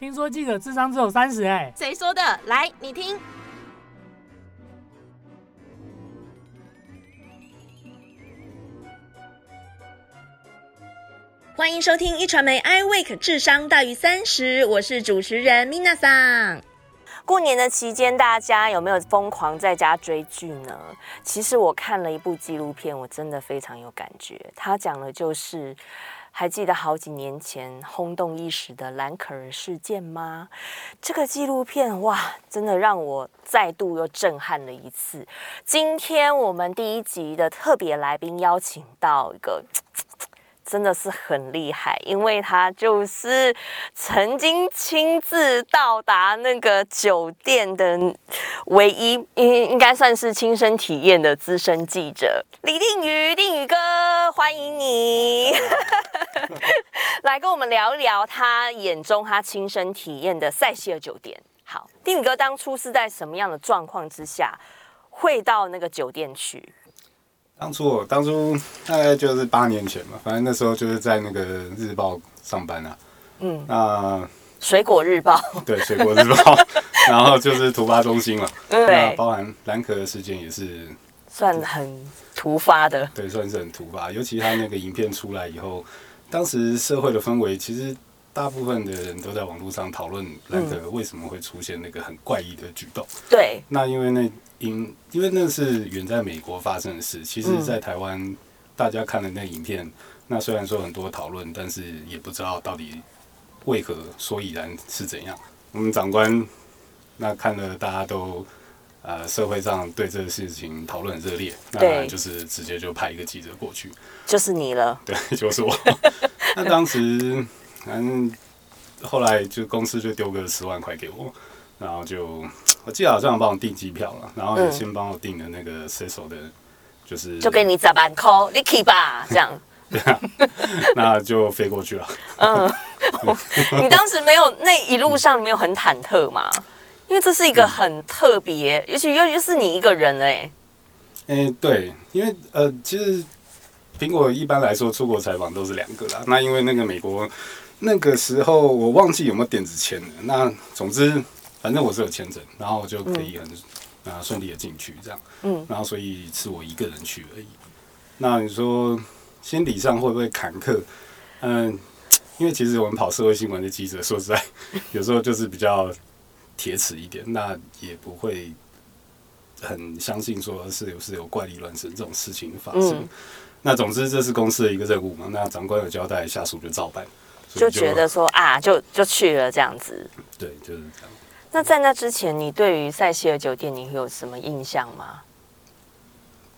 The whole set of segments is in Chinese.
听说记者智商只有三十哎，谁说的？来，你听。欢迎收听一传媒 iWeek 智商大于三十，我是主持人 Mina 桑。过年的期间，大家有没有疯狂在家追剧呢？其实我看了一部纪录片，我真的非常有感觉。它讲的就是。还记得好几年前轰动一时的兰可儿事件吗？这个纪录片哇，真的让我再度又震撼了一次。今天我们第一集的特别来宾邀请到一个。真的是很厉害，因为他就是曾经亲自到达那个酒店的唯一，应应该算是亲身体验的资深记者李定宇，定宇哥，欢迎你 来跟我们聊一聊他眼中他亲身体验的塞西尔酒店。好，定宇哥当初是在什么样的状况之下会到那个酒店去？当初我当初大概就是八年前嘛，反正那时候就是在那个日报上班啊。嗯，那水果日报 对水果日报，然后就是突发中心嘛。对，那包含兰壳的事件也是算很突发的。对，算是很突发。尤其他那个影片出来以后，当时社会的氛围，其实大部分的人都在网络上讨论兰可为什么会出现那个很怪异的举动。对，那因为那。因因为那是远在美国发生的事，其实，在台湾大家看了那影片，那虽然说很多讨论，但是也不知道到底为何所以然是怎样。我们长官那看了，大家都呃社会上对这个事情讨论很热烈，那就是直接就派一个记者过去，就是你了，对，就是我。那当时反正后来就公司就丢个十万块给我。然后就，我记得好像帮我订机票了，然后也先帮我订了那个 Cecil 的，就是就给你十万块，你去吧，这样。对啊，那就飞过去了。嗯，你当时没有那一路上没有很忐忑吗？因为这是一个很特别，尤其尤其是你一个人哎。哎，对，因为呃，其实苹果一般来说出国采访都是两个啦。那因为那个美国那个时候我忘记有没有电子签了。那总之。反正我是有签证，然后我就可以很啊顺利的进去这样，嗯，然后所以是我一个人去而已。那你说心理上会不会坎坷？嗯，因为其实我们跑社会新闻的记者，说实在，有时候就是比较铁齿一点，那也不会很相信说是有是有怪力乱神这种事情发生。那总之这是公司的一个任务嘛，那长官有交代，下属就照办，就觉得说啊，就就去了这样子。对，就是这样。那在那之前，你对于塞西尔酒店你有什么印象吗？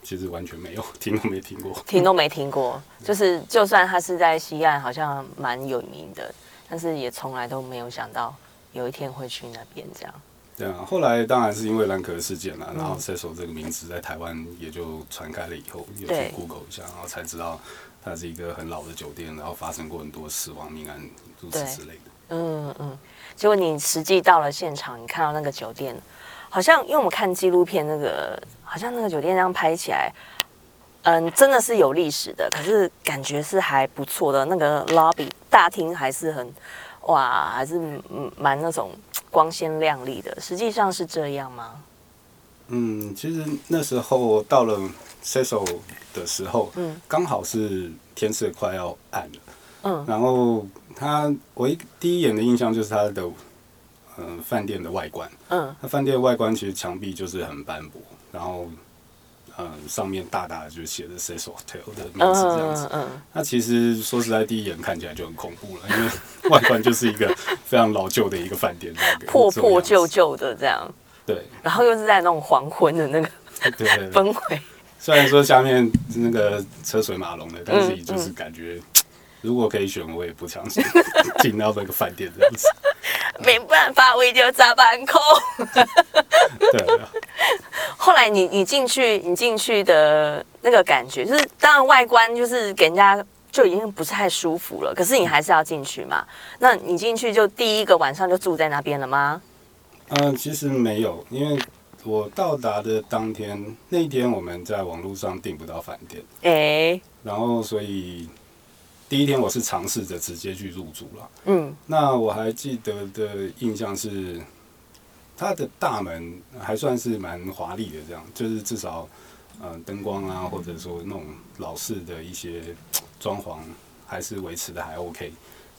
其实完全没有，听都没听过，听都没听过。就是就算他是在西岸，好像蛮有名的，但是也从来都没有想到有一天会去那边这样。对啊，后来当然是因为兰可的事件了，然后 Cecil 这个名字在台湾也就传开了以后，有去 Google 一下，然后才知道它是一个很老的酒店，然后发生过很多死亡命案，如此之类的。嗯嗯。结果你实际到了现场，你看到那个酒店，好像因为我们看纪录片，那个好像那个酒店这样拍起来，嗯，真的是有历史的，可是感觉是还不错的。那个 lobby 大厅还是很哇，还是蛮那种光鲜亮丽的。实际上是这样吗？嗯，其实那时候到了 Cecil 的时候，嗯，刚好是天色快要暗了，嗯，然后。他我一第一眼的印象就是他的嗯饭店的外观，嗯，那饭店的外观其实墙壁就是很斑驳，然后嗯上面大大的就写着 Cecil Hotel 的名字这样子，嗯，那其实说实在第一眼看起来就很恐怖了，因为外观就是一个非常老旧的一个饭店，破破旧旧的这样，对，然后又是在那种黄昏的那个对 氛围，虽然说下面那个车水马龙的，但是也就是感觉。如果可以选，我也不相信 进到那个饭店这样子。没办法，我已经砸板空。对。后来你你进去，你进去的那个感觉，就是当然外观就是给人家就已经不是太舒服了。可是你还是要进去嘛？那你进去就第一个晚上就住在那边了吗？嗯、呃，其实没有，因为我到达的当天那一天我们在网络上订不到饭店。哎、欸。然后所以。第一天我是尝试着直接去入住了。嗯，那我还记得的印象是，它的大门还算是蛮华丽的，这样就是至少，呃，灯光啊，或者说那种老式的一些装潢还是维持的还 OK。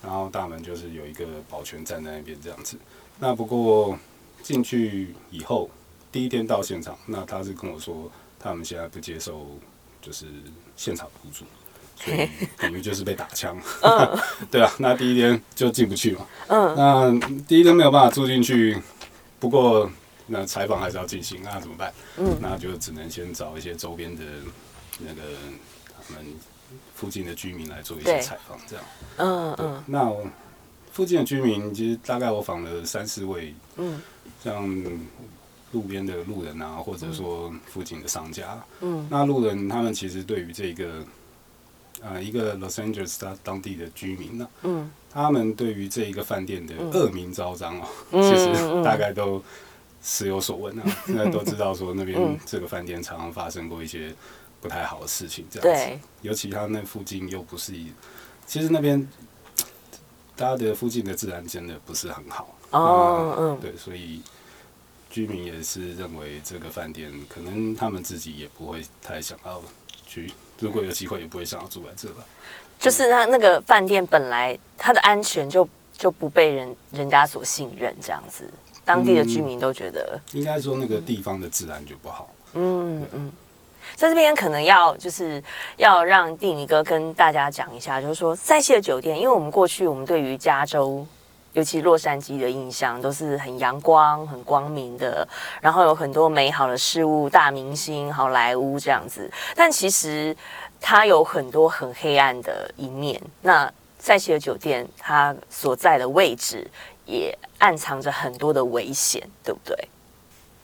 然后大门就是有一个保全站在那边这样子。那不过进去以后，第一天到现场，那他是跟我说，他们现在不接受就是现场入住，所以等于就是被打枪。嗯、对啊，那第一天就进不去嘛。嗯。那第一天没有办法住进去，不过那采访还是要进行，那怎么办？嗯。那就只能先找一些周边的那个他们。附近的居民来做一些采访，这样。嗯嗯。那附近的居民其实大概我访了三四位，嗯，像路边的路人啊，或者说附近的商家，嗯，那路人他们其实对于这个，呃，一个 Los Angeles 他当地的居民呢，嗯，他们对于这一个饭店的恶名昭彰哦，其实大概都时有所闻啊，现在都知道说那边这个饭店常常发生过一些。不太好的事情，这样子。尤其他那附近又不是一，其实那边，他的附近的治安真的不是很好。哦，嗯。对，所以居民也是认为这个饭店可能他们自己也不会太想要去，如果有机会也不会想要住在这吧。就是他那个饭店本来它的安全就就不被人人家所信任，这样子，当地的居民都觉得。嗯，应该说那个地方的治安就不好。嗯嗯。在这边可能要就是要让定尼哥跟大家讲一下，就是说赛西的酒店，因为我们过去我们对于加州，尤其洛杉矶的印象都是很阳光、很光明的，然后有很多美好的事物、大明星、好莱坞这样子。但其实它有很多很黑暗的一面。那塞西尔酒店它所在的位置也暗藏着很多的危险，对不对？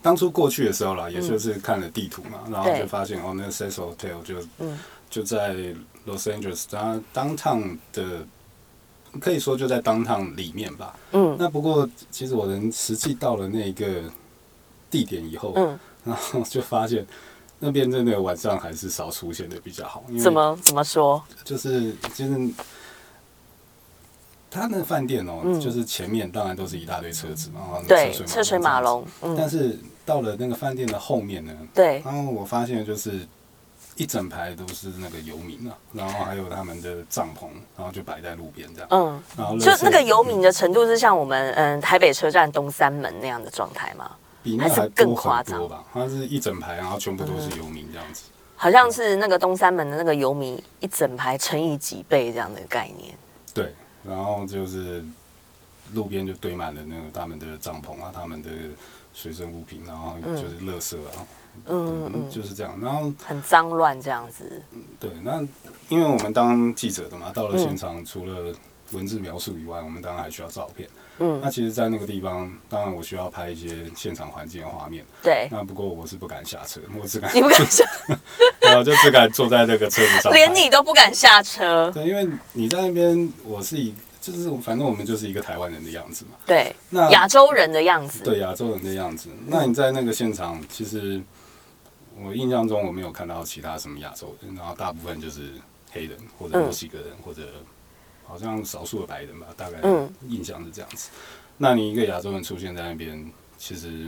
当初过去的时候啦，也就是看了地图嘛，嗯、然后就发现哦，那个 Cecil Hotel 就、嗯、就在 Los Angeles，它 downtown 的可以说就在 downtown 里面吧。嗯，那不过其实我人实际到了那个地点以后，嗯，然后就发现那边真的晚上还是少出现的比较好。因为怎么怎么说？就是就是。他那饭店哦，嗯、就是前面当然都是一大堆车子嘛，对，车水马龙。嗯、但是到了那个饭店的后面呢，对，然后我发现就是一整排都是那个游民啊，然后还有他们的帐篷，然后就摆在路边这样。嗯，然后就那个游民的程度是像我们嗯台北车站东三门那样的状态吗？比那还更夸张吧？它是一整排，然后全部都是游民这样子。嗯、好像是那个东三门的那个游民一整排乘以几倍这样的概念。对。然后就是路边就堆满了那个他们的帐篷啊，他们的随身物品，然后就是垃圾啊，嗯嗯，嗯，就是这样。然后很脏乱这样子。对，那因为我们当记者的嘛，到了现场除了文字描述以外，我们当然还需要照片。嗯，那其实，在那个地方，当然我需要拍一些现场环境的画面。对。那不过我是不敢下车，我只敢你不敢 下，然后就只敢坐在那个车子上。连你都不敢下车。对，因为你在那边，我是一就是反正我们就是一个台湾人的样子嘛。对。那亚洲人的样子。对，亚洲人的样子。那你在那个现场，其实我印象中我没有看到其他什么亚洲人，然后大部分就是黑人或者墨西哥人或者。好像少数的白人吧，大概印象是这样子。嗯、那你一个亚洲人出现在那边，其实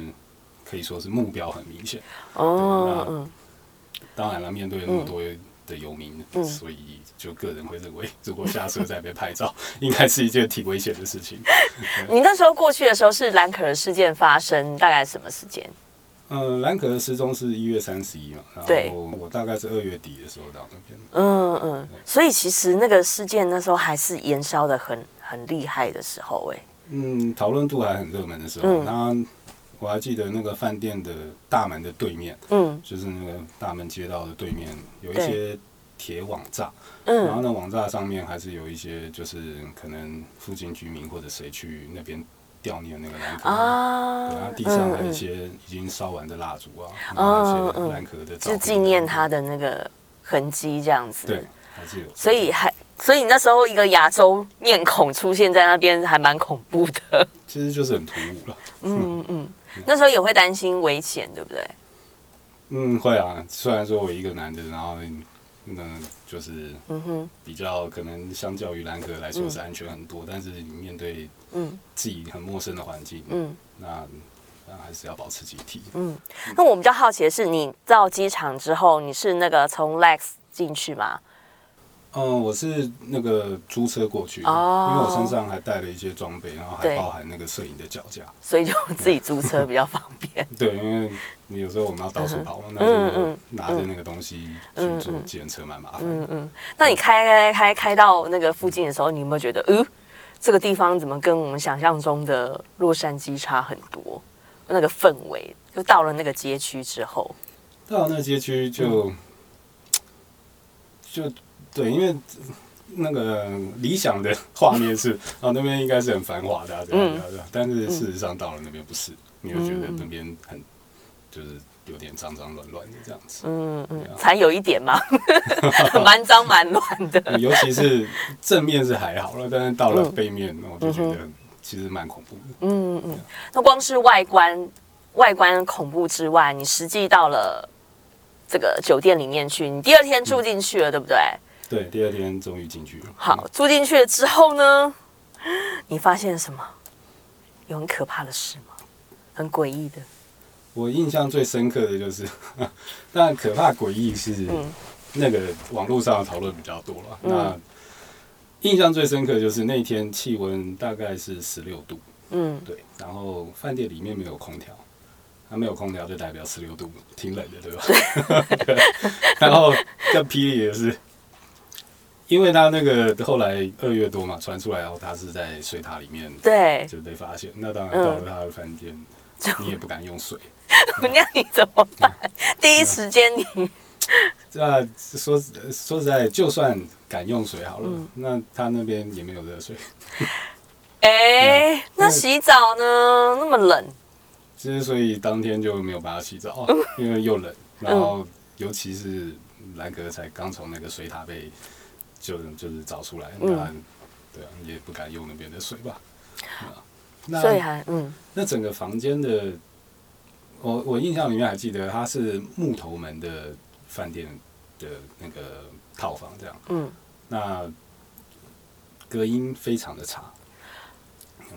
可以说是目标很明显。哦，那当然了，面对那么多的游民，嗯、所以就个人会认为，如果下车再被拍照，应该是一件挺危险的事情。你那时候过去的时候是兰可儿事件发生，大概什么时间？呃，兰可的失踪是一月三十一嘛，然后我大概是二月底的时候到那边。嗯嗯，所以其实那个事件那时候还是延烧的很很厉害的时候，哎。嗯，讨论度还很热门的时候。那、嗯、我还记得那个饭店的大门的对面，嗯，就是那个大门街道的对面有一些铁网栅，嗯，然后那网栅上面还是有一些就是可能附近居民或者谁去那边。悼念那个兰壳啊，然后地上还有一些已经烧完的蜡烛啊，嗯、然后那些兰壳的就纪念他的那个痕迹这样子。对，还是有。所以还，所以你那时候一个亚洲面孔出现在那边，还蛮恐怖的。其实就是很突兀了。嗯 嗯，那时候也会担心危险，对不对？嗯，会啊。虽然说我一个男的，然后那就是嗯哼，比较可能相较于兰格来说是安全很多，嗯、但是你面对嗯自己很陌生的环境，嗯，那那还是要保持警惕。嗯，那我比较好奇的是，你到机场之后，你是那个从 Lex 进去吗？嗯，我是那个租车过去因为我身上还带了一些装备，然后还包含那个摄影的脚架，所以就自己租车比较方便。对，因为你有时候我们要到处跑那就拿着那个东西去坐计程车蛮麻烦。嗯嗯。那你开开开开到那个附近的时候，你有没有觉得，嗯，这个地方怎么跟我们想象中的洛杉矶差很多？那个氛围，就到了那个街区之后，到了那个街区就、嗯、就。对，因为那个理想的画面是啊，那边应该是很繁华的，啊，这样这样这样。但是事实上到了那边不是，你会觉得那边很就是有点脏脏乱乱的这样子。嗯嗯，才有一点嘛，蛮脏蛮乱的。尤其是正面是还好了，但是到了背面，我就觉得其实蛮恐怖的。嗯嗯，那光是外观外观恐怖之外，你实际到了这个酒店里面去，你第二天住进去了，对不对？对，第二天终于进去了。好，住进去了之后呢，你发现什么？有很可怕的事吗？很诡异的。我印象最深刻的就是，当然可怕诡异是那个网络上的讨论比较多了。嗯、那印象最深刻的就是那天气温大概是十六度。嗯，对。然后饭店里面没有空调，它没有空调就代表十六度，挺冷的，对吧？对。然后更霹雳的是。因为他那个后来二月多嘛，传出来然后他是在水塔里面，对，就被发现。那当然到了他的饭店，嗯、你也不敢用水，那你怎么办？嗯、第一时间你，这、啊、说说实在，就算敢用水好了，嗯、那他那边也没有热水。哎、那洗澡呢？那么冷，其实所以当天就没有办法洗澡，因为又冷，然后尤其是兰格才刚从那个水塔被。就就是找出来，对啊，也不敢用那边的水吧。那所以还嗯，那整个房间的，我我印象里面还记得它是木头门的饭店的那个套房这样。嗯，那隔音非常的差。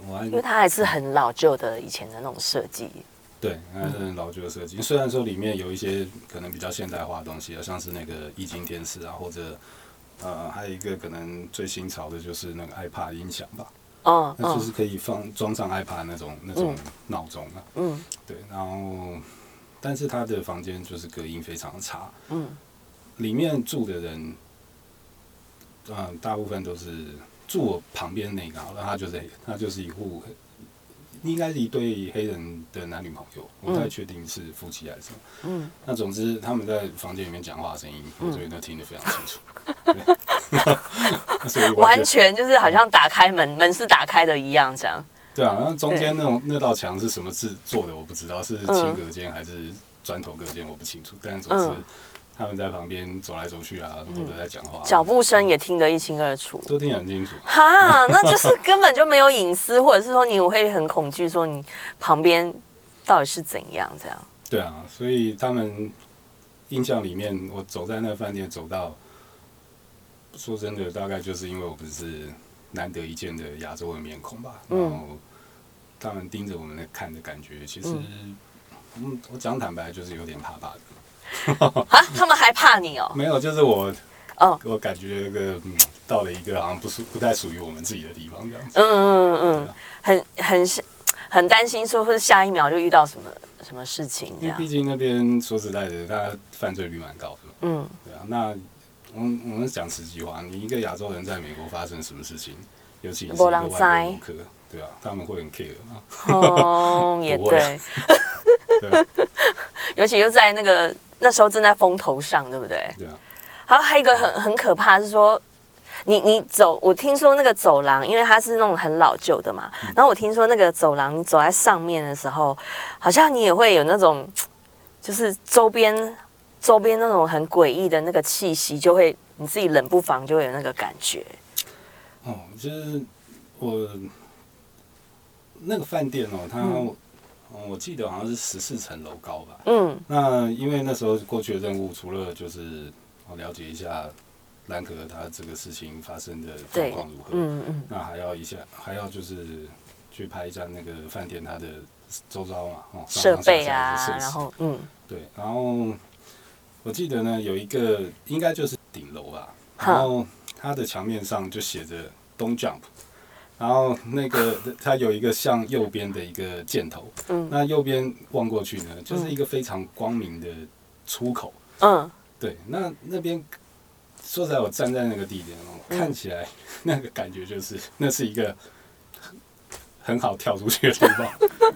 我因为它还是很老旧的以前的那种设计。对，很老旧的设计。嗯、虽然说里面有一些可能比较现代化的东西啊，像是那个液晶电视啊，或者。呃，还有一个可能最新潮的就是那个 iPad 音响吧，哦，那就是可以放装上 iPad 那种那种闹钟啊，嗯，对，然后但是他的房间就是隔音非常的差，嗯，里面住的人，呃，大部分都是住我旁边那个，好了，他就是他就是一户。应该是一对黑人的男女朋友，我不太确定是夫妻还是什么。嗯，那总之他们在房间里面讲话的声音，我这边都听得非常清楚。完全就是好像打开门，门是打开的一样，这样。对啊，然后中间那种那道墙是什么制做的，我不知道是轻隔间还是砖头隔间，我不清楚。但总之。他们在旁边走来走去啊，或者在讲话，脚步声也听得一清二楚，都听得很清楚。哈，那就是根本就没有隐私，或者是说你会很恐惧，说你旁边到底是怎样这样？对啊，所以他们印象里面，我走在那饭店走到，说真的，大概就是因为我不是难得一见的亚洲的面孔吧，然后他们盯着我们在看的感觉，其实，嗯，我讲坦白就是有点怕怕的。啊！他们还怕你哦？没有，就是我，哦，我感觉那个、嗯、到了一个好像不属不太属于我们自己的地方这样子。嗯嗯嗯，啊、很很很担心，说会下一秒就遇到什么什么事情。因为毕竟那边说实在的，他犯罪率蛮高的。嗯，对啊。那我们我们讲实际话，你一个亚洲人在美国发生什么事情，尤其是一个外国对啊，他们会很 care 啊？哦，也对。对 尤其又在那个。那时候正在风头上，对不对？对啊。好，还有一个很很可怕是说，你你走，我听说那个走廊，因为它是那种很老旧的嘛。嗯、然后我听说那个走廊，你走在上面的时候，好像你也会有那种，就是周边周边那种很诡异的那个气息，就会你自己冷不防就会有那个感觉。哦，就是我那个饭店哦，它。嗯我记得好像是十四层楼高吧。嗯，那因为那时候过去的任务，除了就是我了解一下兰可他这个事情发生的状况如何。嗯嗯。那还要一下，还要就是去拍一下那个饭店它的周遭嘛，哦，设备啊，然后嗯，对，然后我记得呢，有一个应该就是顶楼吧，然后它的墙面上就写着 “Don't jump”。然后那个它有一个向右边的一个箭头，嗯，那右边望过去呢，就是一个非常光明的出口，嗯，对，那那边说实在，我站在那个地点哦，看起来那个感觉就是那是一个很好跳出去的地方，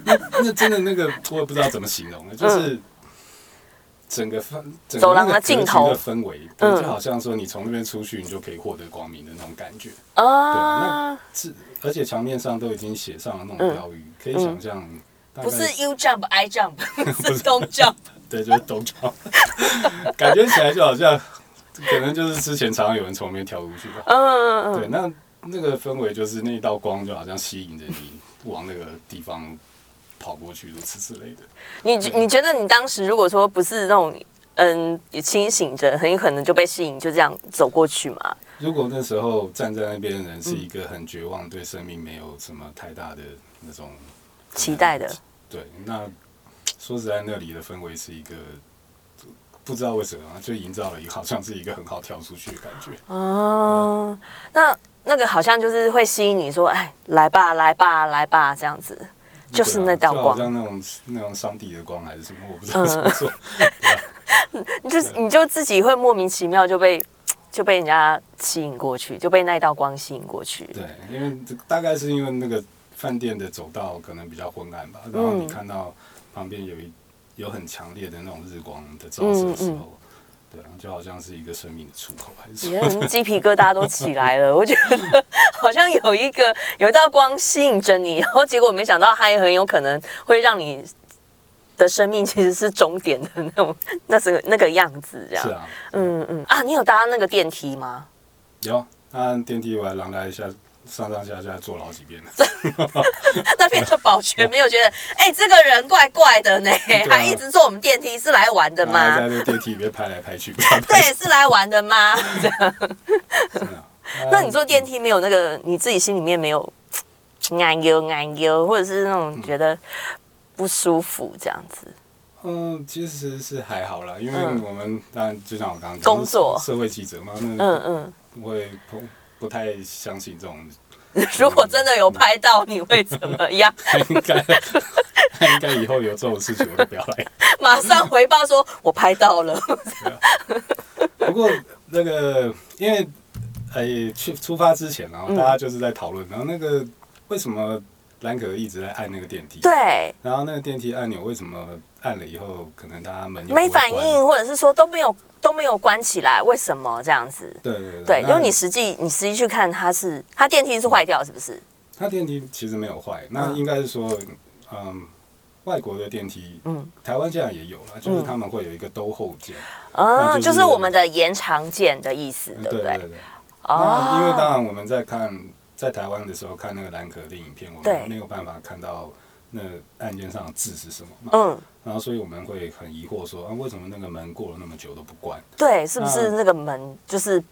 那那真的那个我也不知道怎么形容，就是。整个氛，走廊的尽头的氛围，就好像说你从那边出去，你就可以获得光明的那种感觉。啊，对，那是而且墙面上都已经写上了那种标语，可以想象，不是 You jump, I jump，是 Don't jump。对，就是 Don't jump。感觉起来就好像，可能就是之前常常有人从那边跳出去吧。嗯嗯嗯。对，那那个氛围就是那一道光，就好像吸引着你往那个地方。跑过去如此之类的，你你觉得你当时如果说不是那种嗯清醒着，很有可能就被吸引就这样走过去嘛？如果那时候站在那边的人是一个很绝望，对生命没有什么太大的那种期待的，对，那说实在，那里的氛围是一个不知道为什么就营造了一个好像是一个很好跳出去的感觉。哦，那那个好像就是会吸引你说，哎，来吧，来吧，来吧，这样子。就是那道光，啊、像那种那种上帝的光还是什么，我不知道怎么说。嗯、就你就自己会莫名其妙就被就被人家吸引过去，就被那道光吸引过去。对，因为大概是因为那个饭店的走道可能比较昏暗吧，然后你看到旁边有一有很强烈的那种日光的照射的时候。嗯嗯对，就好像是一个生命的出口，还是？鸡皮疙瘩都起来了。我觉得 好像有一个有一道光吸引着你，然后结果没想到它也很有可能会让你的生命其实是终点的那种，那是那个样子，这样。是啊，嗯嗯啊，你有搭那个电梯吗？有，按电梯我还让他一下。上上下下坐了好几遍了，那边的保全 没有觉得，哎、欸，这个人怪怪的呢，啊、还一直坐我们电梯，是来玩的吗？在那个电梯里面拍来拍去，对，是来玩的吗？这样。那你坐电梯没有那个，你自己心里面没有难忧难忧，或者是那种觉得不舒服这样子？嗯，其实是还好啦，因为我们当然就像我刚刚讲，工作社会记者嘛，那嗯嗯，会碰。不太相信这种。如果真的有拍到，你会怎么样？应该，应该以后有这种事情我就不要来。马上回报说，我拍到了。不过那个，因为哎，去出发之前，然后大家就是在讨论，然后那个为什么兰可一直在按那个电梯？对。然后那个电梯按钮为什么按了以后，可能大家门没反应，或者是说都没有。都没有关起来，为什么这样子？对对对，对，因为你实际你实际去看，它是它电梯是坏掉，是不是？它电梯其实没有坏，那应该是说，嗯，外国的电梯，嗯，台湾现在也有了，就是他们会有一个兜后键，啊，就是我们的延长键的意思，对不对？对对对。哦，因为当然我们在看在台湾的时候看那个蓝可儿的影片，我们没有办法看到。那案件上的字是什么嘛？嗯，然后所以我们会很疑惑说啊，为什么那个门过了那么久都不关？对，是不是那个门就是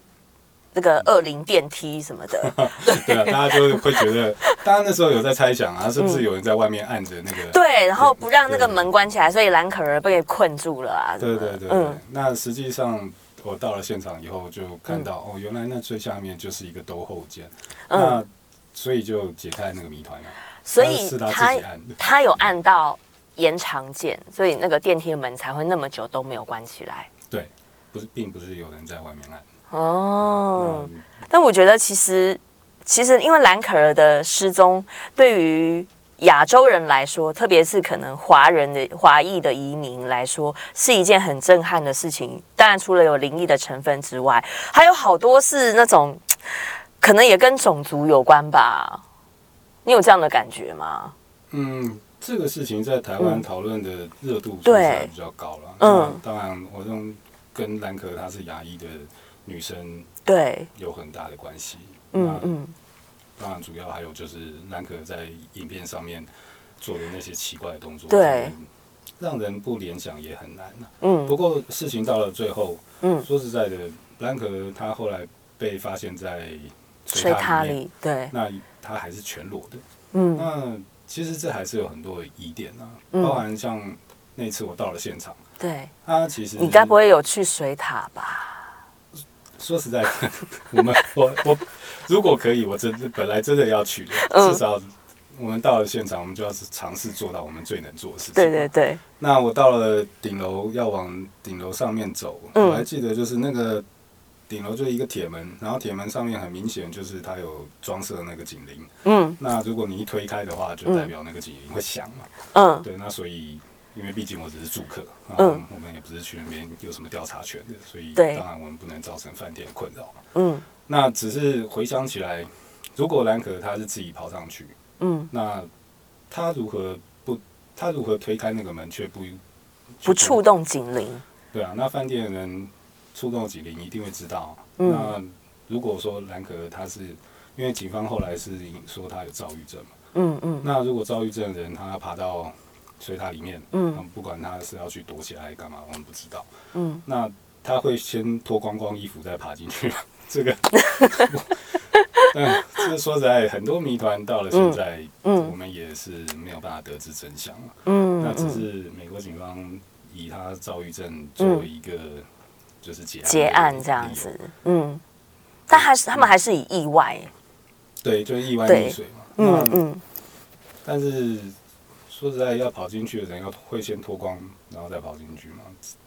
那个二零电梯什么的？对啊，大家就会觉得，大家那时候有在猜想啊，是不是有人在外面按着那个？嗯、对，然后不让那个门关起来，所以蓝可儿被困住了啊。对对对，嗯。那实际上我到了现场以后，就看到、嗯、哦，原来那最下面就是一个兜后键，嗯、那所以就解开那个谜团了。所以他他有按到延长键，所以那个电梯的门才会那么久都没有关起来。对，不是，并不是有人在外面按。哦，嗯、但我觉得其实其实因为兰可儿的失踪，对于亚洲人来说，特别是可能华人的华裔的移民来说，是一件很震撼的事情。当然，除了有灵异的成分之外，还有好多是那种可能也跟种族有关吧。你有这样的感觉吗？嗯，这个事情在台湾讨论的热度确实比较高了。嗯，当然，我用跟兰可她是牙医的女生，对，有很大的关系。嗯嗯，当然，主要还有就是兰可在影片上面做的那些奇怪的动作，对，让人不联想也很难、啊、嗯，不过事情到了最后，嗯，说实在的，兰可他后来被发现在水塔里，对，那他还是全裸的。嗯，那其实这还是有很多疑点啊，嗯、包含像那次我到了现场，对，他其实你该不会有去水塔吧？说实在的，我们我我如果可以，我真的本来真的要去的，嗯、至少。我们到了现场，我们就要是尝试做到我们最能做的事情。对对对。那我到了顶楼，要往顶楼上面走，嗯、我还记得就是那个顶楼就是一个铁门，然后铁门上面很明显就是它有装设那个警铃。嗯。那如果你一推开的话，就代表那个警铃会响嘛。嗯。对，那所以因为毕竟我只是住客，嗯，我们也不是去那边有什么调查权的，所以当然我们不能造成饭店困扰。嗯。那只是回想起来，如果兰可他是自己跑上去。嗯，那他如何不？他如何推开那个门却不不触动警铃？对啊，那饭店的人触动警铃一定会知道。嗯、那如果说兰可他是因为警方后来是说他有躁郁症嘛？嗯嗯。那如果躁郁症的人他爬到水塔里面，嗯，不管他是要去躲起来干嘛，我们不知道。嗯，那他会先脱光光衣服再爬进去？这个。嗯，这个说实在，很多谜团到了现在，嗯，我们也是没有办法得知真相。嗯，那只是美国警方以他躁郁症作为一个就是结案结案这样子。嗯，但还是他们还是以意外，对，就是意外溺水嘛。嗯嗯。但是说实在，要跑进去的人要会先脱光，然后再跑进去嘛？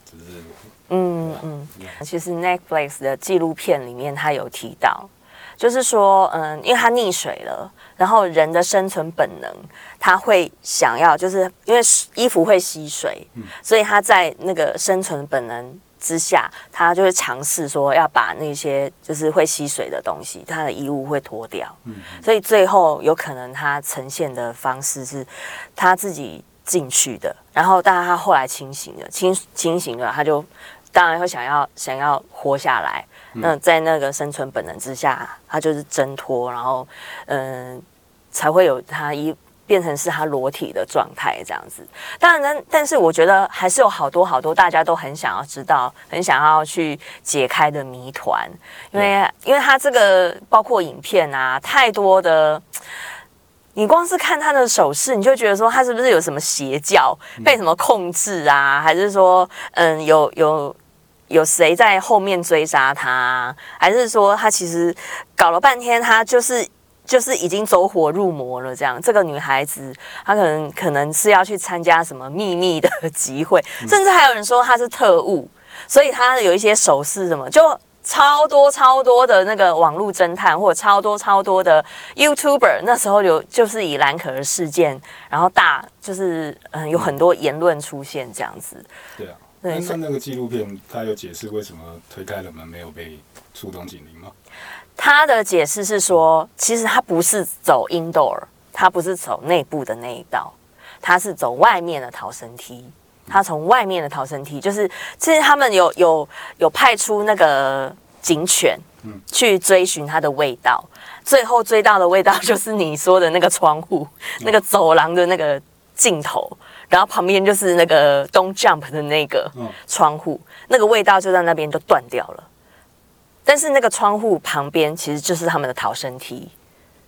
只是嗯嗯。其实 Netflix 的纪录片里面，他有提到。就是说，嗯，因为他溺水了，然后人的生存本能，他会想要，就是因为衣服会吸水，嗯、所以他在那个生存本能之下，他就会尝试说要把那些就是会吸水的东西，他的衣物会脱掉，嗯、所以最后有可能他呈现的方式是他自己进去的，然后但是他后来清醒了，清清醒了，他就当然会想要想要活下来。那在那个生存本能之下，他就是挣脱，然后嗯，才会有他一变成是他裸体的状态这样子。当然，但但是我觉得还是有好多好多大家都很想要知道、很想要去解开的谜团，因为因为他这个包括影片啊，太多的，你光是看他的手势，你就觉得说他是不是有什么邪教被什么控制啊，还是说嗯有有。有谁在后面追杀他？还是说他其实搞了半天，他就是就是已经走火入魔了？这样，这个女孩子她可能可能是要去参加什么秘密的集会，甚至还有人说她是特务，所以她有一些手势什么，就超多超多的那个网络侦探，或者超多超多的 YouTuber，那时候有就是以蓝可儿事件，然后大就是嗯有很多言论出现这样子。对啊。那看那个纪录片，他有解释为什么推开了门没有被触动警铃吗？他的解释是说，其实他不是走 indoor，他不是走内部的那一道，他是走外面的逃生梯。他从外面的逃生梯，就是其实他们有有有派出那个警犬，嗯，去追寻他的味道，最后追到的味道就是你说的那个窗户，那个走廊的那个尽头。然后旁边就是那个 Don't Jump 的那个窗户，嗯、那个味道就在那边就断掉了。但是那个窗户旁边其实就是他们的逃生梯。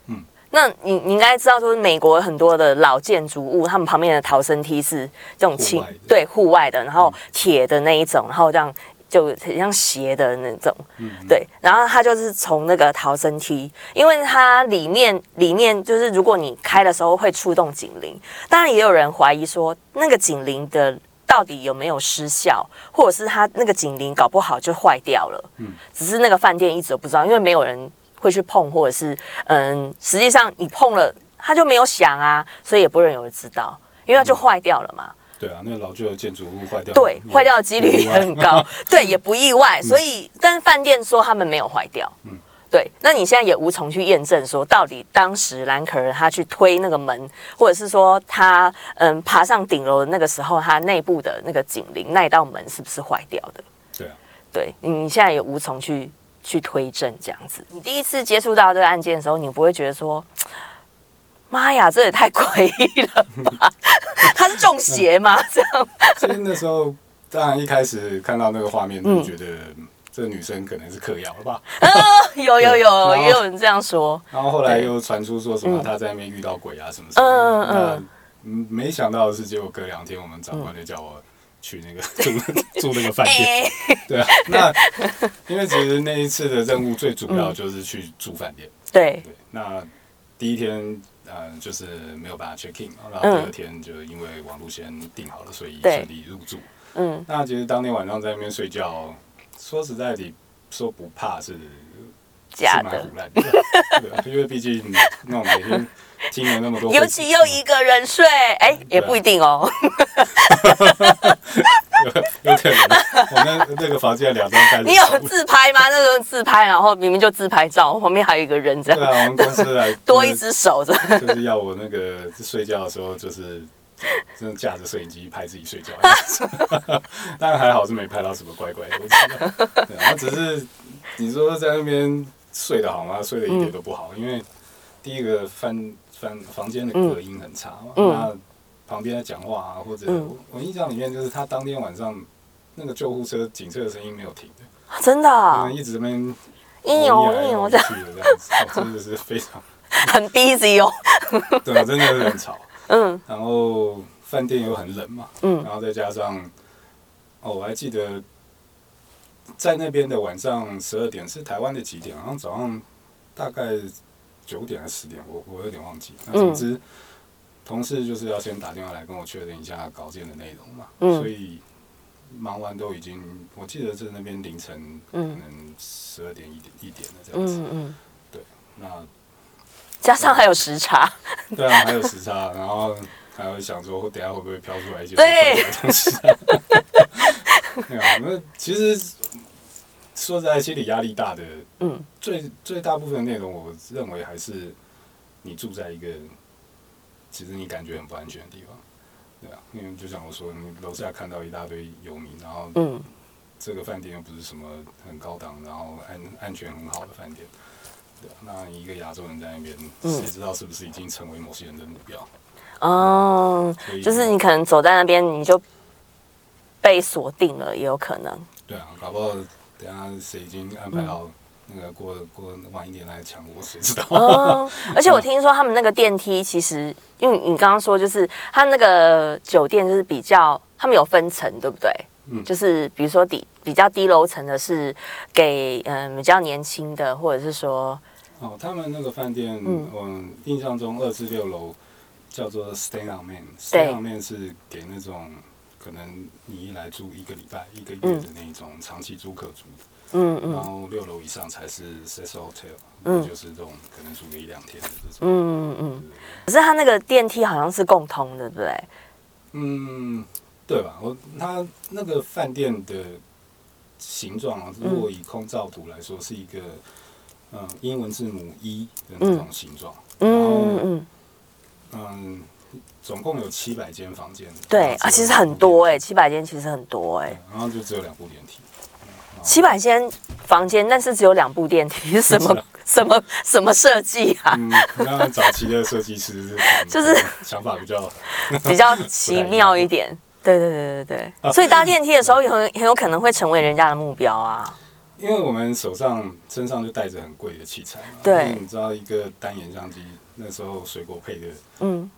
嗯，那你你应该知道，说美国很多的老建筑物，他们旁边的逃生梯是这种轻对户外的，然后铁的那一种，然后这样。就很像斜的那种，嗯、对，然后它就是从那个逃生梯，因为它里面里面就是如果你开的时候会触动警铃，当然也有人怀疑说那个警铃的到底有没有失效，或者是他那个警铃搞不好就坏掉了，嗯，只是那个饭店一直都不知道，因为没有人会去碰，或者是嗯，实际上你碰了它就没有响啊，所以也不会有人知道，因为它就坏掉了嘛。嗯对啊，那个老旧的建筑物坏掉，对，坏掉的几率也很高，对，也不意外。所以，但是饭店说他们没有坏掉，嗯，对。那你现在也无从去验证说，到底当时兰可儿他去推那个门，或者是说他嗯爬上顶楼的那个时候，他内部的那个警铃那一道门是不是坏掉的？对啊，对，你现在也无从去去推证这样子。你第一次接触到这个案件的时候，你不会觉得说。妈呀，这也太诡异了吧！他是中邪吗？这样？所以那时候，当然一开始看到那个画面，就觉得这个女生可能是嗑药了吧？嗯、有有有，也有人这样说。然后后来又传出说什么她在那边遇到鬼啊什么什么。嗯嗯嗯。没想到的是，结果隔两天，我们长官就叫我去那个住 住那个饭店。对啊，那因为其实那一次的任务最主要就是去住饭店。对对，那第一天。嗯，就是没有办法 check in，然后第二天就因为网路先订好了，所以顺利入住。嗯，那其实当天晚上在那边睡觉，说实在的，说不怕是假的，对，因为毕竟那种每天听了那么多，尤其又一个人睡，哎，也不一定哦。有可能，我那那个房间两张单，你有自拍吗？那种自拍，然后明明就自拍照，旁边还有一个人这样。对啊，我们公司来 多一只手，就是要我那个睡觉的时候，就是真的架着摄影机拍自己睡觉。当然还好是没拍到什么怪怪的东西。对，然后只是你说在那边睡得好吗？睡得一点都不好，因为第一个翻翻房间的隔音很差嘛。那旁边在讲话啊，或者我印象里面就是他当天晚上那个救护车、警车的声音没有停的，真的，一直在那边应有应有这样子，真的是非常很 busy 哦，对啊，真的是很吵，嗯，然后饭店又很冷嘛，嗯，然后再加上哦，我还记得在那边的晚上十二点是台湾的几点？好像早上大概九点还是十点，我我有点忘记，那总之。同事就是要先打电话来跟我确认一下稿件的内容嘛，嗯、所以忙完都已经，我记得是那边凌晨可能十二点一点一点的这样子，嗯嗯、对，那加上还有时差，对啊，还有时差，然后还会想说，等下会不会飘出来一些对东西？对啊，那其实说实在，心理压力大的，嗯，最最大部分内容，我认为还是你住在一个。其实你感觉很不安全的地方，对啊，因为就像我说，你楼下看到一大堆游民，然后嗯这个饭店又不是什么很高档，然后安安全很好的饭店，那你一个亚洲人在那边，谁知道是不是已经成为某些人的目标？哦，就是你可能走在那边，你就被锁定了，也有可能。对啊，搞不好等下谁已经安排好。那个过过晚一点来抢我，谁知道？哦，而且我听说他们那个电梯，其实因为你刚刚说，就是他那个酒店就是比较，他们有分层，对不对？嗯，就是比如说底比较低楼层的是给嗯比较年轻的，或者是说哦，他们那个饭店，嗯，我印象中二至六楼叫做 Stay on Main，Stay on Main 是给那种可能你一来住一个礼拜、一个月的那种长期租客住的。嗯嗯，然后六楼以上才是 Cecil Hotel，嗯，就是这种可能住个一两天的这种。嗯嗯嗯。可是他那个电梯好像是共通的，对不对？嗯，对吧？我他那个饭店的形状啊，如果以空照图来说，是一个嗯英文字母 E 的那种形状。嗯嗯嗯。嗯，总共有七百间房间。对啊，其实很多哎，七百间其实很多哎。然后就只有两部电梯。七百间房间，但是只有两部电梯，是什么什么什么设计啊？嗯，那早期的设计师就是 想法比较比较奇妙一点。对对对对对，所以搭电梯的时候很很有可能会成为人家的目标啊。因为我们手上身上就带着很贵的器材嘛。对，你知道一个单眼相机那时候水果配的，嗯。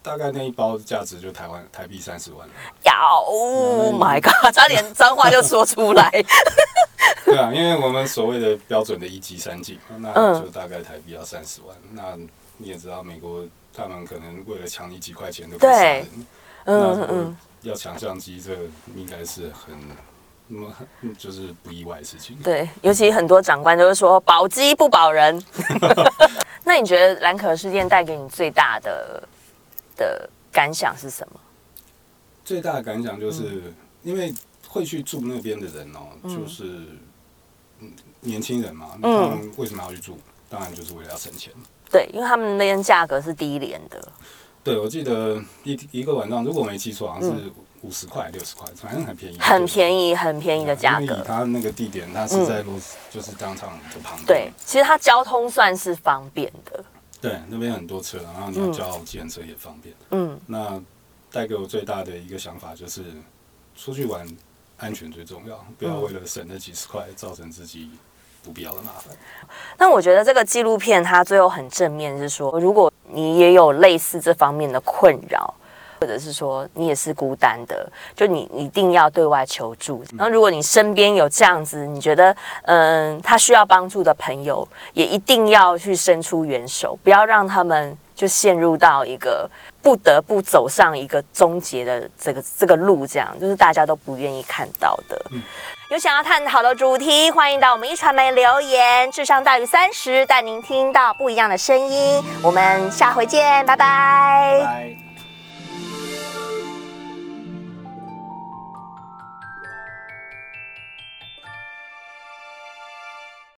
大概那一包价值就台湾台币三十万。要，Oh my god！差点脏话就说出来。对啊，因为我们所谓的标准的一机三镜，那就大概台币要三十万。嗯、那你也知道，美国他们可能为了抢你几块钱都不杀人。嗯嗯。要抢相机，这应该是很，那 么就是不意外的事情。对，尤其很多长官都会说保鸡不保人。那你觉得兰可事件带给你最大的？的感想是什么？最大的感想就是，因为会去住那边的人哦，就是年轻人嘛。他们为什么要去住？当然就是为了要省钱。对，因为他们那边价格是低廉的。对，我记得一一个晚上，如果没记错，好像是五十块、六十块，反正很便宜，很便宜，很便宜的价格。他那个地点，他是在路，就是当场的旁边。对，其实它交通算是方便的。对，那边很多车，然后你要叫计程车也方便。嗯，那带给我最大的一个想法就是，出去玩安全最重要，不要为了省那几十块，造成自己不必要的麻烦。那我觉得这个纪录片它最后很正面，是说如果你也有类似这方面的困扰。或者是说你也是孤单的，就你一定要对外求助。然后如果你身边有这样子，你觉得嗯他需要帮助的朋友，也一定要去伸出援手，不要让他们就陷入到一个不得不走上一个终结的这个这个路，这样就是大家都不愿意看到的。嗯，有想要探讨的主题，欢迎到我们一传媒留言。智商大于三十，带您听到不一样的声音。我们下回见，拜拜。拜拜。